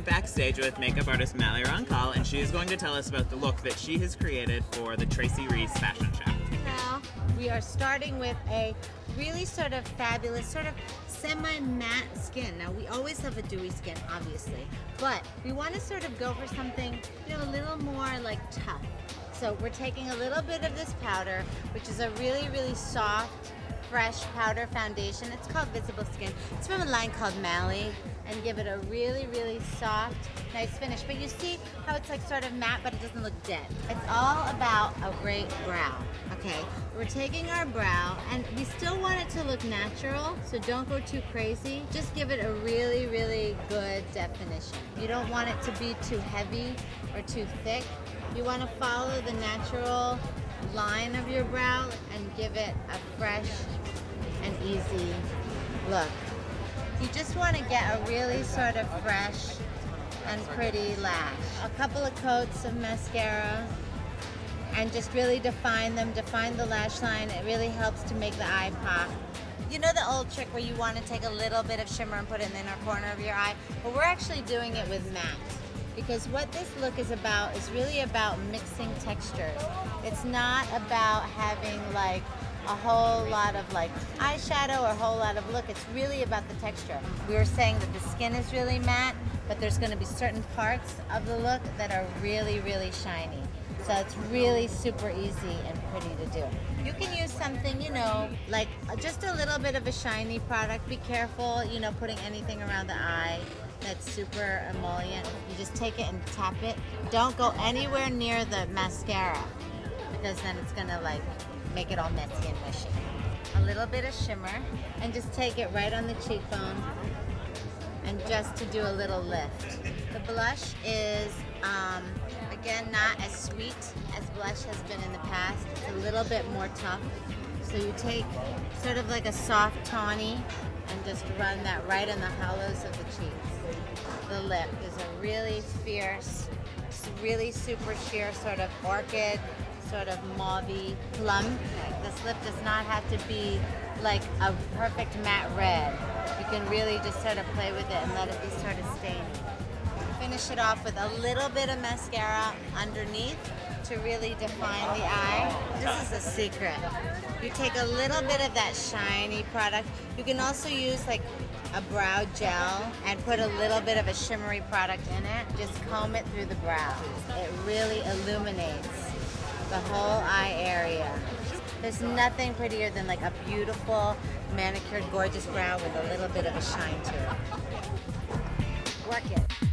backstage with makeup artist Mally Roncal, and she is going to tell us about the look that she has created for the Tracy Reese fashion show. Now, we are starting with a really sort of fabulous, sort of semi-matte skin. Now, we always have a dewy skin, obviously, but we want to sort of go for something, you know, a little more like tough. So we're taking a little bit of this powder, which is a really, really soft, fresh powder foundation. It's called Visible Skin. It's from a line called Mally and give it a really, really soft, nice finish. But you see how it's like sort of matte, but it doesn't look dead. It's all about a great brow, okay? We're taking our brow and we still want it to look natural, so don't go too crazy. Just give it a really, really good definition. You don't want it to be too heavy or too thick. You want to follow the natural line of your brow and give it a fresh and easy look. You just want to get a really sort of fresh and pretty lash. A couple of coats of mascara and just really define them, define the lash line. It really helps to make the eye pop. You know the old trick where you want to take a little bit of shimmer and put it in the inner corner of your eye? Well, we're actually doing it with matte because what this look is about is really about mixing textures. It's not about having like a whole lot of like eyeshadow or a whole lot of look. It's really about the texture. We were saying that the skin is really matte, but there's going to be certain parts of the look that are really, really shiny. So it's really super easy and pretty to do. You can use something, you know, like just a little bit of a shiny product. Be careful, you know, putting anything around the eye that's super emollient. You just take it and tap it. Don't go anywhere near the mascara because then it's gonna like make it all messy and mushy. A little bit of shimmer and just take it right on the cheekbone and just to do a little lift. The blush is, um, again, not as sweet as blush has been in the past. It's a little bit more tough. So you take sort of like a soft tawny and just run that right in the hollows of the cheeks. The lip is a really fierce, really super sheer sort of orchid, sort of mauvey plum. This lip does not have to be like a perfect matte red. You can really just sort of play with it and let it be sort of stainy. Finish it off with a little bit of mascara underneath to really define the eye. This is a secret. You take a little bit of that shiny product. You can also use like a brow gel and put a little bit of a shimmery product in it. Just comb it through the brow. It really illuminates the whole eye area. There's nothing prettier than like a beautiful, manicured, gorgeous brow with a little bit of a shine to it. Work it.